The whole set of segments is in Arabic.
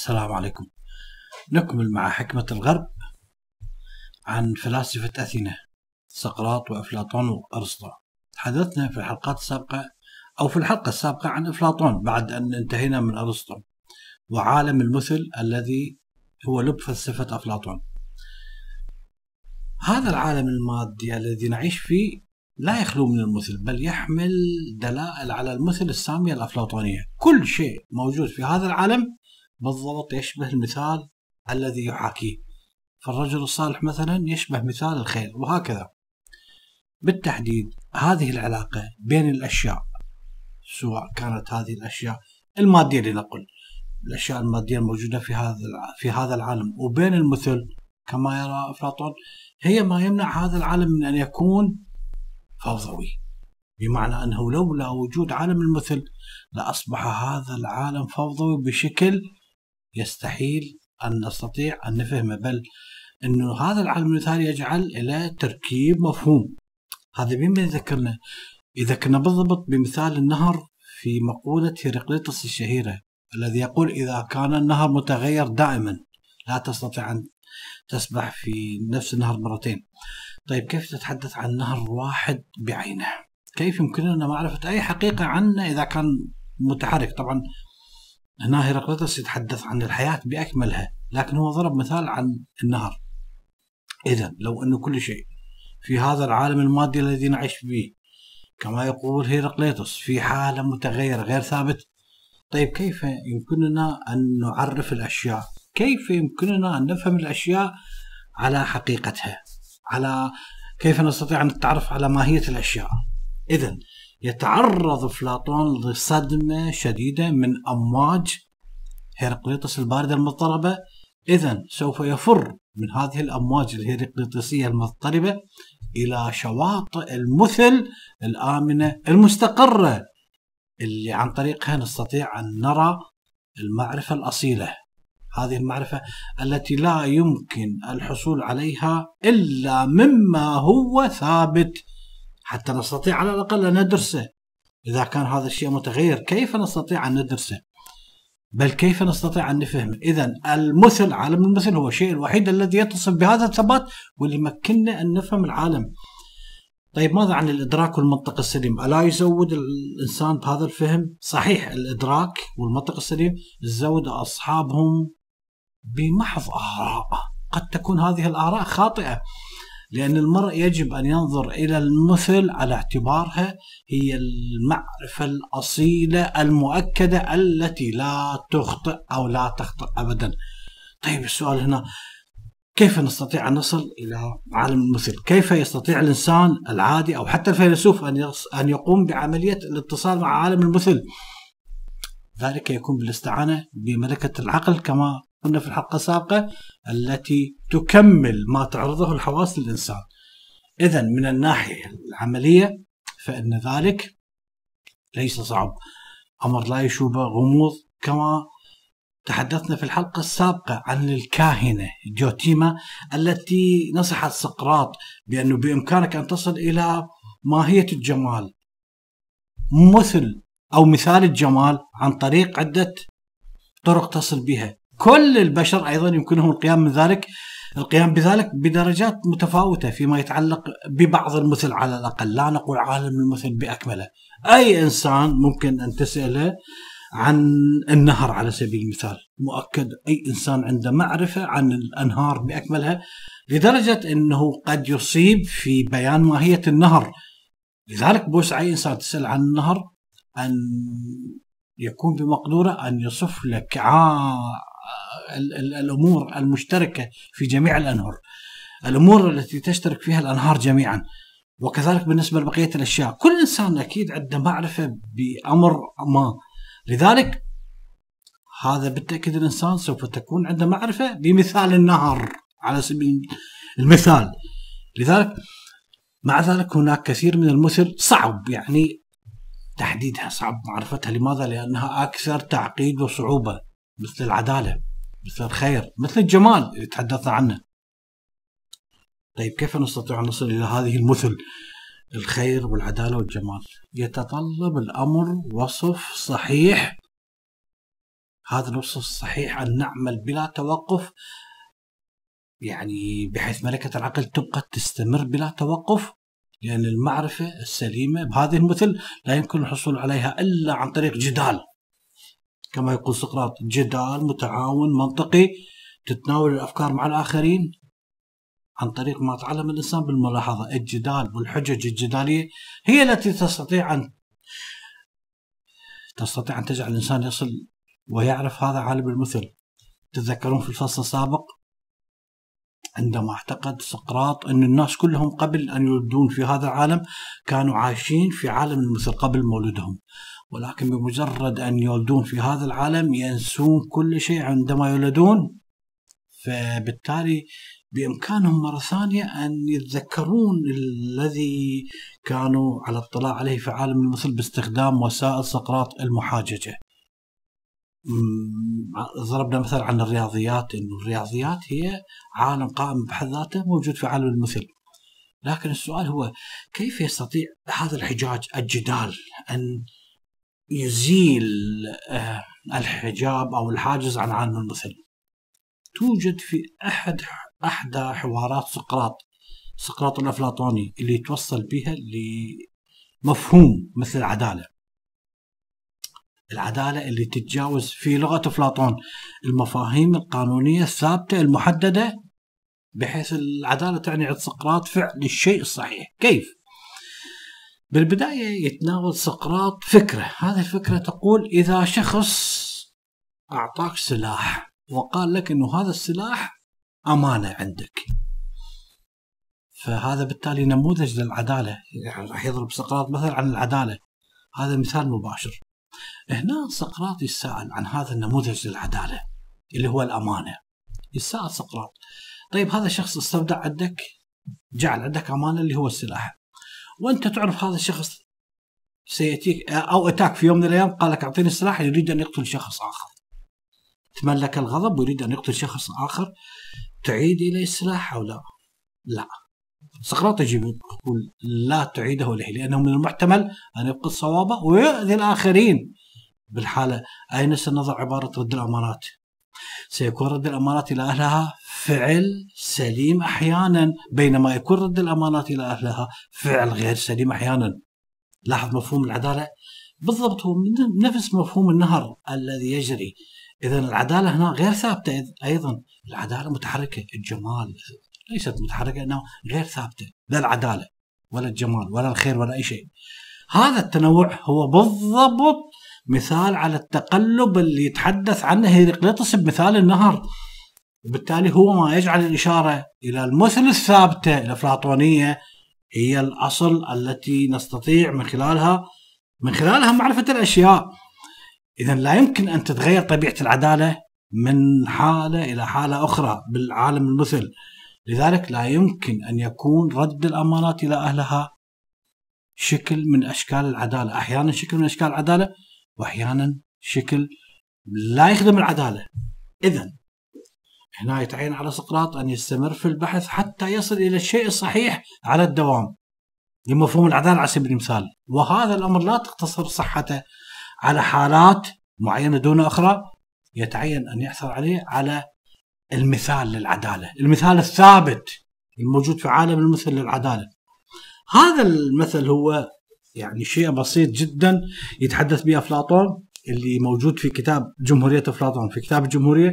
السلام عليكم. نكمل مع حكمة الغرب عن فلاسفة أثينا سقراط وأفلاطون وأرسطو. تحدثنا في الحلقات السابقة أو في الحلقة السابقة عن أفلاطون بعد أن انتهينا من أرسطو وعالم المثل الذي هو لب فلسفة أفلاطون. هذا العالم المادي الذي نعيش فيه لا يخلو من المثل بل يحمل دلائل على المثل السامية الأفلاطونية. كل شيء موجود في هذا العالم بالضبط يشبه المثال الذي يحاكيه فالرجل الصالح مثلا يشبه مثال الخير وهكذا. بالتحديد هذه العلاقة بين الأشياء سواء كانت هذه الأشياء المادية لنقل الأشياء المادية الموجودة في هذا في هذا العالم وبين المثل كما يرى أفلاطون هي ما يمنع هذا العالم من أن يكون فوضوي. بمعنى أنه لولا وجود عالم المثل لأصبح هذا العالم فوضوي بشكل يستحيل أن نستطيع أن نفهمه بل أنه هذا العالم المثالي يجعل إلى تركيب مفهوم. هذا مما يذكرنا يذكرنا بالضبط بمثال النهر في مقولة هيراقليطس الشهيرة الذي يقول إذا كان النهر متغير دائما لا تستطيع أن تسبح في نفس النهر مرتين. طيب كيف تتحدث عن نهر واحد بعينه؟ كيف يمكننا معرفة أي حقيقة عنه إذا كان متحرك؟ طبعا هنا هيراقليطس يتحدث عن الحياة بأكملها لكن هو ضرب مثال عن النهر. إذا لو أن كل شيء في هذا العالم المادي الذي نعيش فيه كما يقول هيراقليطس في حالة متغيرة غير ثابت طيب كيف يمكننا أن نعرف الأشياء؟ كيف يمكننا أن نفهم الأشياء على حقيقتها؟ على كيف نستطيع أن نتعرف على ماهية الأشياء؟ إذا يتعرض أفلاطون لصدمة شديدة من أمواج هيراقليطس الباردة المضطربة. إذا سوف يفر من هذه الأمواج الهيراقليطسية المضطربة إلى شواطئ المثل الآمنة المستقرة اللي عن طريقها نستطيع أن نرى المعرفة الأصيلة. هذه المعرفة التي لا يمكن الحصول عليها إلا مما هو ثابت حتى نستطيع على الأقل أن ندرسه. إذا كان هذا الشيء متغير كيف نستطيع أن ندرسه؟ بل كيف نستطيع أن نفهمه؟ إذا المثل عالم المثل هو الشيء الوحيد الذي يتصف بهذا الثبات واللي يمكننا أن نفهم العالم. طيب ماذا عن الإدراك والمنطق السليم؟ ألا يزود الإنسان بهذا الفهم؟ صحيح الإدراك والمنطق السليم زود أصحابهم بمحض آراء. قد تكون هذه الآراء خاطئة. لأن المرء يجب أن ينظر إلى المثل على اعتبارها هي المعرفة الأصيلة المؤكدة التي لا تخطئ أو لا تخطئ أبدا. طيب السؤال هنا كيف نستطيع أن نصل إلى عالم المثل؟ كيف يستطيع الإنسان العادي أو حتى الفيلسوف أن أن يقوم بعملية الاتصال مع عالم المثل؟ ذلك يكون بالاستعانة بملكة العقل كما قلنا في الحلقة السابقة التي تكمل ما تعرضه الحواس للإنسان إذا من الناحية العملية فإن ذلك ليس صعب. أمر لا يشوبه غموض كما تحدثنا في الحلقة السابقة عن الكاهنة جوتيما التي نصحت سقراط بأنه بإمكانك أن تصل إلى ماهية الجمال. مثل أو مثال الجمال عن طريق عدة طرق تصل بها. كل البشر أيضا يمكنهم القيام من ذلك القيام بذلك بدرجات متفاوتة فيما يتعلق ببعض المثل على الأقل. لا نقول عالم المثل بأكمله. أي إنسان ممكن أن تسأله عن النهر على سبيل المثال. مؤكد أي إنسان عنده معرفة عن الأنهار بأكملها لدرجة إنه قد يصيب في بيان ماهية النهر. لذلك بوسع أي إنسان تسأل عن النهر أن يكون بمقدورة أن يصف لك الأمور المشتركة في جميع الانهر الأمور التي تشترك فيها الأنهار جميعا. وكذلك بالنسبة لبقية الأشياء. كل إنسان أكيد عنده معرفة بأمر ما. لذلك هذا بالتأكيد الإنسان سوف تكون عنده معرفة بمثال النهر على سبيل المثال. لذلك مع ذلك هناك كثير من المثل صعب يعني تحديدها صعب معرفتها. لماذا؟ لأنها أكثر تعقيد وصعوبة. مثل العدالة مثل الخير مثل الجمال اللي تحدثنا عنه. طيب كيف نستطيع أن نصل إلى هذه المثل؟ الخير والعدالة والجمال. يتطلب الأمر وصف صحيح. هذا الوصف الصحيح أن نعمل بلا توقف. يعني بحيث ملكة العقل تبقى تستمر بلا توقف. لأن المعرفة السليمة بهذه المثل لا يمكن الحصول عليها إلا عن طريق جدال. كما يقول سقراط جدال متعاون منطقي تتناول الأفكار مع الآخرين عن طريق ما تعلم الإنسان بالملاحظة. الجدال والحجج الجدالية هي التي تستطيع أن تستطيع أن تجعل الإنسان يصل ويعرف هذا عالم المثل. تتذكرون في الفصل السابق عندما اعتقد سقراط أن الناس كلهم قبل أن يولدون في هذا العالم كانوا عايشين في عالم المثل قبل مولدهم. ولكن بمجرد أن يولدون في هذا العالم ينسون كل شيء عندما يولدون فبالتالي بإمكانهم مرة ثانية أن يتذكرون الذي كانوا على اطلاع عليه في عالم المثل باستخدام وسائل سقراط المحاججة. ضربنا مثل عن الرياضيات إنه الرياضيات هي عالم قائم بحد ذاته موجود في عالم المثل. لكن السؤال هو كيف يستطيع هذا الحجاج الجدال أن يزيل آه، الحجاب أو الحاجز عن عالم المثل؟ توجد في أحد أحدى حوارات سقراط سقراط الأفلاطوني اللي توصل بها لمفهوم مثل العدالة. العدالة اللي تتجاوز في لغة أفلاطون. المفاهيم القانونية الثابتة المحددة بحيث العدالة تعني عند سقراط فعل الشيء الصحيح. كيف؟ بالبداية يتناول سقراط فكرة. هذه الفكرة تقول إذا شخص أعطاك سلاح وقال لك أنه هذا السلاح أمانة عندك. فهذا بالتالي نموذج للعدالة. يعني راح يضرب سقراط مثل عن العدالة. هذا مثال مباشر. هنا سقراط يسأل عن هذا النموذج للعدالة اللي هو الأمانة. يسأل سقراط طيب هذا الشخص استودع عندك؟ جعل عندك أمانة اللي هو السلاح. وأنت تعرف هذا الشخص سيأتيك أو أتاك في يوم من الأيام قال لك أعطيني السلاح يريد أن يقتل شخص آخر. تملك الغضب ويريد أن يقتل شخص آخر تعيد إليه السلاح أو لا؟ لا. سقراط يجيب يقول لا تعيده إليه لأنه من المحتمل أن يفقد صوابه ويؤذي الآخرين. بالحالة أين سنضع عبارة رد الأمانات سيكون رد الأمانات إلى أهلها فعل سليم أحيانا بينما يكون رد الأمانات إلى أهلها فعل غير سليم أحيانا. لاحظ مفهوم العدالة؟ بالضبط هو نفس مفهوم النهر الذي يجري. إذا العدالة هنا غير ثابتة أيضا العدالة متحركة الجمال. ليست متحركة أنه غير ثابتة لا العدالة ولا الجمال ولا الخير ولا أي شيء. هذا التنوع هو بالضبط مثال على التقلب اللي يتحدث عنه هيرقليطس بمثال النهر. وبالتالي هو ما يجعل الإشارة إلى المثل الثابتة الأفلاطونية هي الأصل التي نستطيع من خلالها من خلالها معرفة الأشياء. إذا لا يمكن أن تتغير طبيعة العدالة من حالة إلى حالة أخرى بالعالم المثل. لذلك لا يمكن أن يكون رد الأمانات إلى أهلها شكل من أشكال العدالة. أحيانا شكل من أشكال العدالة وأحيانا شكل لا يخدم العدالة. إذا هنا يتعين على سقراط أن يستمر في البحث حتى يصل إلى الشيء الصحيح على الدوام لمفهوم العدالة على سبيل المثال. وهذا الأمر لا تقتصر صحته على حالات معينة دون أخرى. يتعين أن يحصل عليه على المثال للعدالة، المثال الثابت الموجود في عالم المثل للعدالة. هذا المثل هو يعني شيء بسيط جدا يتحدث به أفلاطون اللي موجود في كتاب جمهورية أفلاطون، في كتاب الجمهورية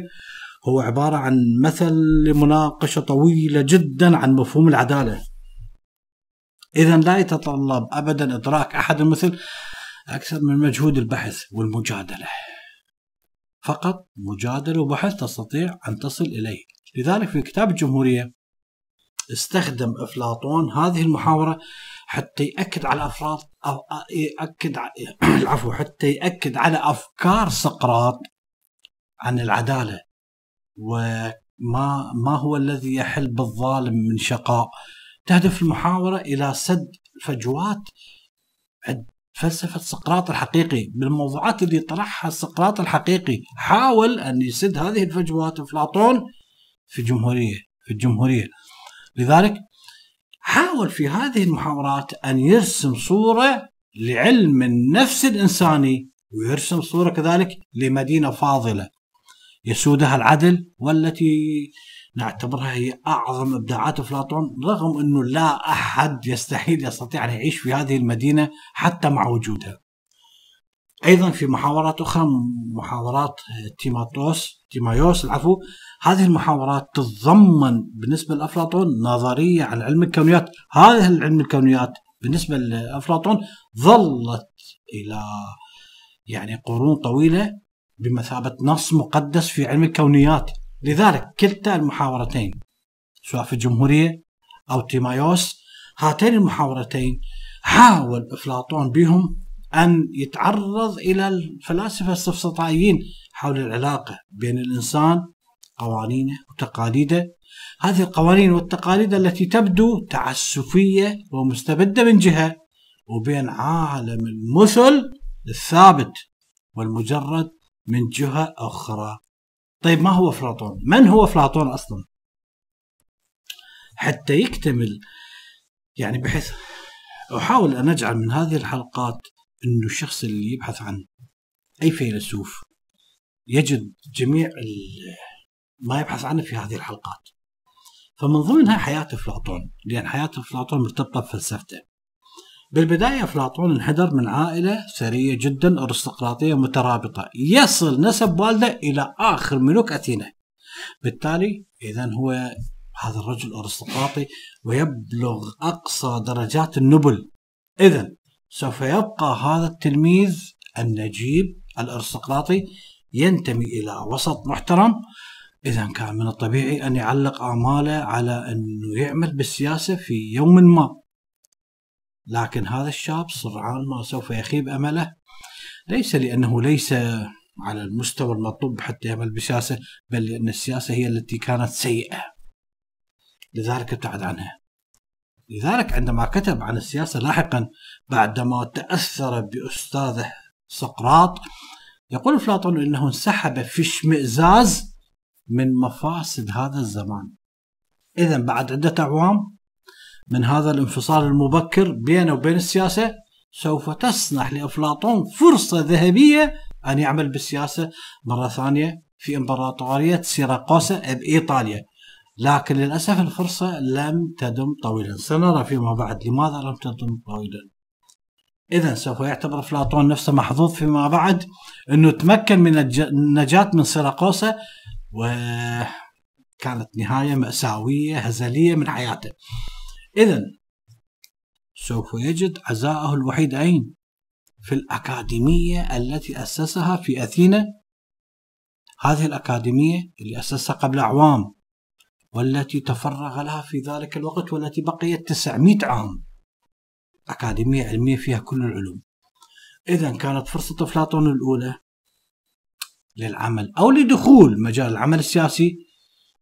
هو عبارة عن مثل لمناقشة طويلة جدا عن مفهوم العدالة. اذا لا يتطلب ابدا إدراك أحد المثل أكثر من مجهود البحث والمجادلة. فقط مجادلة وبحث تستطيع أن تصل إليه. لذلك في كتاب الجمهورية استخدم أفلاطون هذه المحاورة حتى يأكد على أفراد أو يأكد العفو حتى يأكد على أفكار سقراط عن العدالة. وما ما هو الذي يحل بالظالم من شقاء؟ تهدف المحاورة إلى سد فجوات فلسفة سقراط الحقيقي بالموضوعات اللي طرحها سقراط الحقيقي حاول أن يسد هذه الفجوات أفلاطون في الجمهورية في الجمهورية. لذلك حاول في هذه المحاورات أن يرسم صورة لعلم النفس الإنساني ويرسم صورة كذلك لمدينة فاضلة يسودها العدل والتي نعتبرها هي أعظم إبداعات أفلاطون رغم أنه لا أحد يستحيل يستطيع أن يعيش في هذه المدينة حتى مع وجودها. أيضا في محاورات أخرى محاورات تيماتوس تيمايوس العفو هذه المحاورات تتضمن بالنسبة لافلاطون نظرية عن علم الكونيات. هذه العلم الكونيات بالنسبة لافلاطون ظلت إلى يعني قرون طويلة بمثابة نص مقدس في علم الكونيات. لذلك كلتا المحاورتين سواء في الجمهورية أو تيمايوس هاتين المحاورتين حاول إفلاطون بهم أن يتعرض إلى الفلاسفة السفسطائيين حول العلاقة بين الإنسان قوانينه وتقاليده. هذه القوانين والتقاليد التي تبدو تعسفية ومستبدة من جهة وبين عالم المثل الثابت والمجرد من جهة أخرى. طيب ما هو أفلاطون؟ من هو أفلاطون أصلا؟ حتى يكتمل يعني بحيث أحاول أن أجعل من هذه الحلقات إنه الشخص اللي يبحث عن أي فيلسوف يجد جميع ما يبحث عنه في هذه الحلقات فمن ضمنها حياة أفلاطون لأن حياة أفلاطون مرتبطة بفلسفته بالبداية أفلاطون انحدر من عائلة ثرية جدا أرستقراطية مترابطة يصل نسب والده إلى آخر ملوك أثينا. بالتالي إذا هو هذا الرجل أرستقراطي ويبلغ أقصى درجات النبل. إذا سوف يبقى هذا التلميذ النجيب الأرستقراطي ينتمي إلى وسط محترم. اذا كان من الطبيعي أن يعلق آماله على أنه يعمل بالسياسة في يوم ما. لكن هذا الشاب سرعان ما سوف يخيب أمله. ليس لأنه ليس على المستوى المطلوب حتى يعمل بالسياسة بل لأن السياسة هي التي كانت سيئة. لذلك ابتعد عنها. لذلك عندما كتب عن السياسة لاحقا بعدما تأثر بأستاذه سقراط يقول أفلاطون أنه انسحب في اشمئزاز من مفاسد هذا الزمان. إذا بعد عدة أعوام من هذا الانفصال المبكر بينه وبين السياسة سوف تسنح لأفلاطون فرصة ذهبية أن يعمل بالسياسة مرة ثانية في إمبراطورية سيراقوسا بإيطاليا. لكن للأسف الفرصة لم تدم طويلا. سنرى فيما بعد لماذا لم تدم طويلا. إذا سوف يعتبر أفلاطون نفسه محظوظ فيما بعد أنه تمكن من النجاة من سيراقوسا وكانت نهاية مأساوية هزلية من حياته. إذا سوف يجد عزاءه الوحيد أين؟ في الأكاديمية التي أسسها في أثينا. هذه الأكاديمية اللي أسسها قبل أعوام والتي تفرغ لها في ذلك الوقت والتي بقيت 900 عام. أكاديمية علمية فيها كل العلوم. إذا كانت فرصة أفلاطون الأولى للعمل أو لدخول مجال العمل السياسي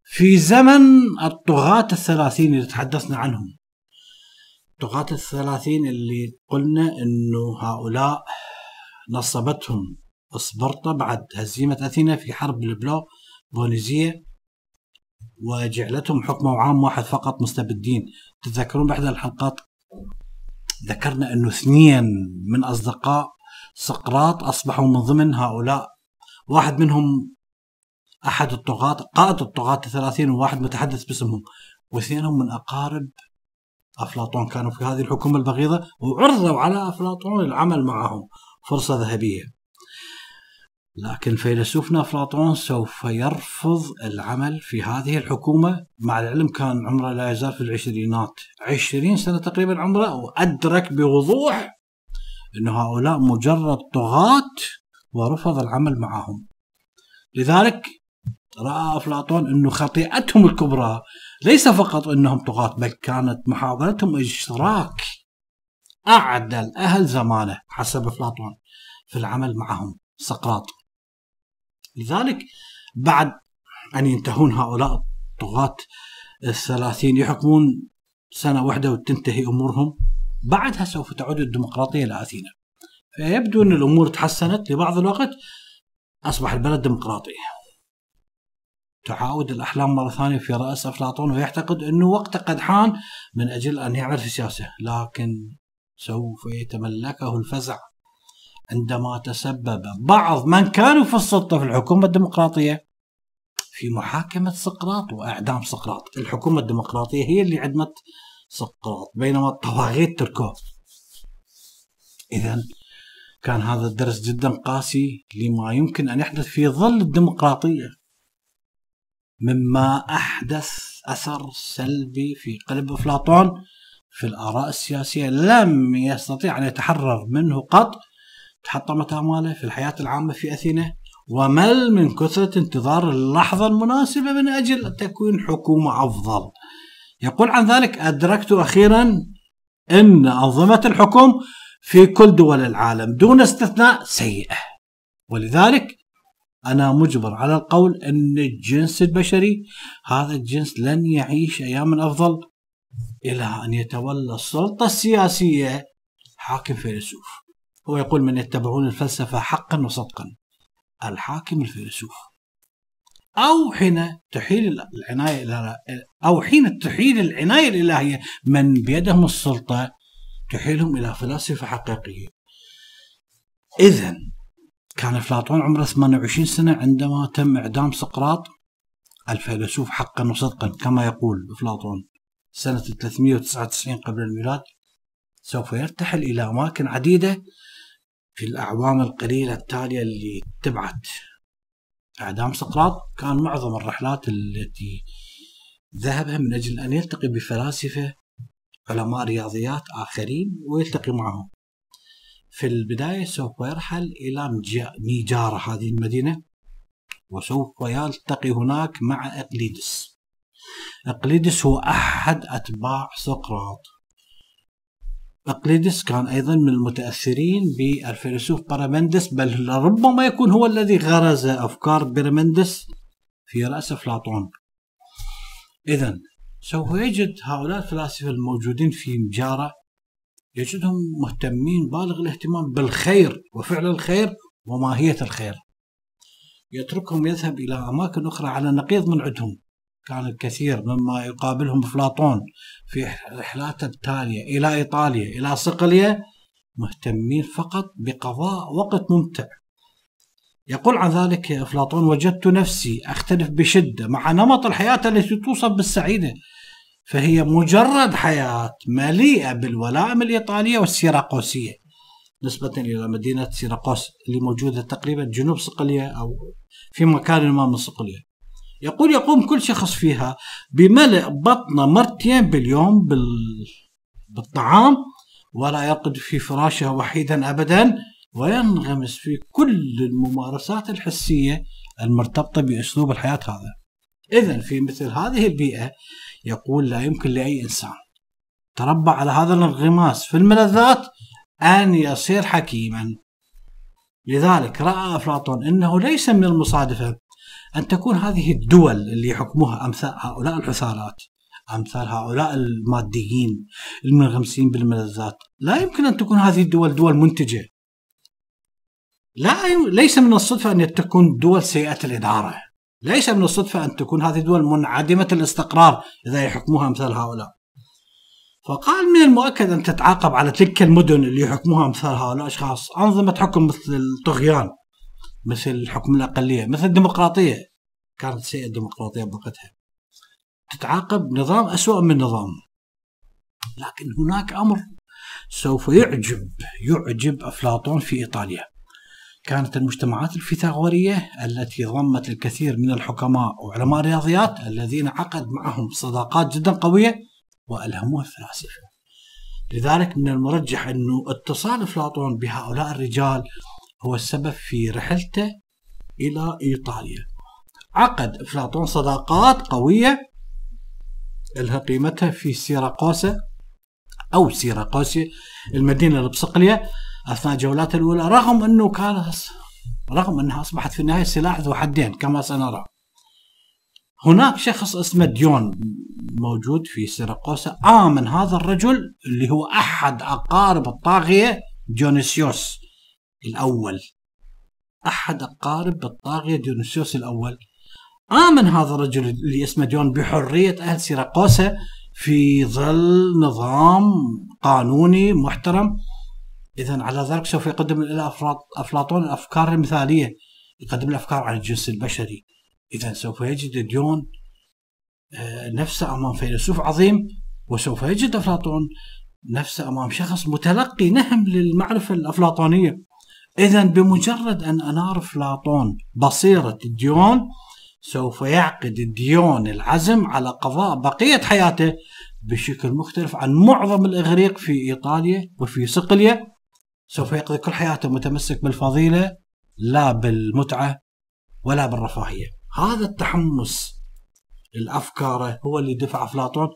في زمن الطغاة الثلاثين اللي تحدثنا عنهم. الطغاة الثلاثين اللي قلنا أنه هؤلاء نصبتهم إسبرطة بعد هزيمة أثينا في حرب البلو بونيزية وجعلتهم حكم عام واحد فقط مستبدين. تتذكرون بإحدى الحلقات ذكرنا أنه اثنين من أصدقاء سقراط أصبحوا من ضمن هؤلاء. واحد منهم أحد الطغاة قائد الطغاة الثلاثين وواحد متحدث باسمهم واثنينهم من أقارب أفلاطون. كانوا في هذه الحكومة البغيضة وعرضوا على أفلاطون العمل معهم فرصة ذهبية. لكن فيلسوفنا أفلاطون سوف يرفض العمل في هذه الحكومة مع العلم كان عمره لا يزال في العشرينات. عشرين سنة تقريبا عمره وأدرك بوضوح أن هؤلاء مجرد طغاة ورفض العمل معهم. لذلك رأى أفلاطون أنه خطيئتهم الكبرى ليس فقط أنهم طغاة بل كانت محاولتهم إشراك أعدل أهل زمانه حسب أفلاطون في العمل معهم سقراط. لذلك بعد أن ينتهون هؤلاء الطغاة الثلاثين يحكمون سنة واحدة وتنتهي أمورهم بعدها سوف تعود الديمقراطية إلى أثينا. فيبدو أن الأمور تحسنت لبعض الوقت أصبح البلد ديمقراطي. تعاود الأحلام مرة ثانية في رأس أفلاطون ويعتقد أنه وقت قد حان من أجل أن يعمل في السياسة لكن سوف يتملكه الفزع عندما تسبب بعض من كانوا في السلطة في الحكومة الديمقراطية في محاكمة سقراط وإعدام سقراط. الحكومة الديمقراطية هي اللي عدمت سقراط بينما الطواغيت تركوه إذا كان هذا الدرس جدا قاسي لما يمكن أن يحدث في ظل الديمقراطية. مما أحدث أثر سلبي في قلب أفلاطون في الآراء السياسية. لم يستطيع أن يتحرر منه قط تحطمت آماله في الحياة العامة في أثينا ومل من كثرة انتظار اللحظة المناسبة من أجل تكوين حكومة أفضل. يقول عن ذلك أدركت أخيرا أن أنظمة الحكم في كل دول العالم دون استثناء سيئة. ولذلك أنا مجبر على القول أن الجنس البشري هذا الجنس لن يعيش أياما أفضل إلى أن يتولى السلطة السياسية. حاكم فيلسوف. هو يقول من يتبعون الفلسفة حقا وصدقا. الحاكم الفيلسوف. أو حين تحيل العناية أو حين تحيل العناية الإلهية من بيدهم السلطة تحيلهم إلى فلاسفة حقيقية. إذا كان أفلاطون عمره 28 سنة عندما تم إعدام سقراط الفيلسوف حقا وصدقا كما يقول أفلاطون سنة 399 قبل الميلاد سوف يرتحل إلى أماكن عديدة في الأعوام القليلة التالية اللي تبعت. إعدام سقراط كان معظم الرحلات التي ذهبها من أجل أن يلتقي بفلاسفة علماء رياضيات آخرين ويلتقي معهم. في البداية سوف يرحل إلى ميجارة هذه المدينة وسوف يلتقي هناك مع إقليدس. إقليدس هو أحد أتباع سقراط. أقليدس كان أيضا من المتأثرين بالفيلسوف بارامندس بل ربما يكون هو الذي غرز أفكار بارامندس في رأس أفلاطون. إذا سوف يجد هؤلاء الفلاسفة الموجودين في مجارة يجدهم مهتمين بالغ الاهتمام بالخير وفعل الخير وماهية الخير. يتركهم يذهب إلى أماكن أخرى على نقيض من عندهم. كان الكثير مما يقابلهم أفلاطون في رحلاته التالية إلى إيطاليا إلى صقلية مهتمين فقط بقضاء وقت ممتع. يقول عن ذلك أفلاطون وجدت نفسي أختلف بشدة مع نمط الحياة التي توصف بالسعيدة فهي مجرد حياة مليئة بالولائم الإيطالية والسيراقوسية نسبة إلى مدينة سيراقوس اللي موجودة تقريبا جنوب صقلية أو في مكان ما من صقلية يقول يقوم كل شخص فيها بملء بطنه مرتين باليوم بال... بالطعام ولا يرقد في فراشه وحيدا ابدا وينغمس في كل الممارسات الحسية المرتبطة بأسلوب الحياة هذا. اذا في مثل هذه البيئة يقول لا يمكن لأي إنسان. تربى على هذا الانغماس في الملذات أن يصير حكيما. لذلك رأى أفلاطون إنه ليس من المصادفة أن تكون هذه الدول اللي يحكموها أمثال هؤلاء الحثالات أمثال هؤلاء الماديين المنغمسين بالملذات. لا يمكن أن تكون هذه الدول دول منتجة. لا ليس من الصدفة أن تكون دول سيئة الإدارة. ليس من الصدفة أن تكون هذه الدول منعدمة الاستقرار إذا يحكموها أمثال هؤلاء. فقال من المؤكد أن تتعاقب على تلك المدن اللي يحكموها أمثال هؤلاء الأشخاص أنظمة حكم مثل الطغيان مثل حكم الأقلية مثل الديمقراطية. كانت سيئة الديمقراطية بوقتها. تتعاقب نظام أسوأ من نظام. لكن هناك أمر سوف يعجب يعجب أفلاطون في إيطاليا. كانت المجتمعات الفيثاغورية التي ضمت الكثير من الحكماء وعلماء الرياضيات الذين عقد معهم صداقات جدا قوية وألهموه الفلاسفة. لذلك من المرجح أنه اتصال أفلاطون بهؤلاء الرجال هو السبب في رحلته إلى إيطاليا. عقد أفلاطون صداقات قوية لها قيمتها في سيراقوسا أو سيراقوسيا المدينة البصقلية أثناء جولاته الأولى رغم أنه كان رغم أنها أصبحت في النهاية سلاح ذو حدين كما سنرى. هناك شخص اسمه ديون موجود في سيراقوسا آمن هذا الرجل اللي هو أحد أقارب الطاغية ديونيسيوس الأول. أحد أقارب الطاغية ديونيسيوس الأول. آمن هذا الرجل اللي اسمه ديون بحرية أهل سيراقوسا في ظل نظام قانوني محترم. إذا على ذلك سوف يقدم إلى أفلاطون الأفكار المثالية يقدم الأفكار عن الجنس البشري. إذا سوف يجد ديون آه، نفسه أمام فيلسوف عظيم وسوف يجد أفلاطون نفسه أمام شخص متلقي نهم للمعرفة الأفلاطونية. إذا بمجرد أن أنار أفلاطون بصيرة الديون سوف يعقد الديون العزم على قضاء بقية حياته بشكل مختلف عن معظم الإغريق في إيطاليا وفي صقلية سوف يقضي كل حياته متمسك بالفضيلة لا بالمتعة ولا بالرفاهية. هذا التحمس الأفكار هو اللي دفع أفلاطون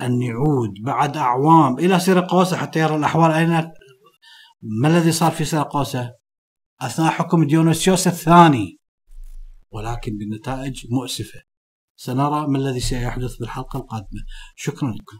أن يعود بعد أعوام إلى سيرقوسة حتى يرى الأحوال. أين ما الذي صار في سيرقوسة أثناء حكم ديونيسيوس الثاني. ولكن بنتائج مؤسفة. سنرى ما الذي سيحدث بالحلقة القادمة. شكرا لكم.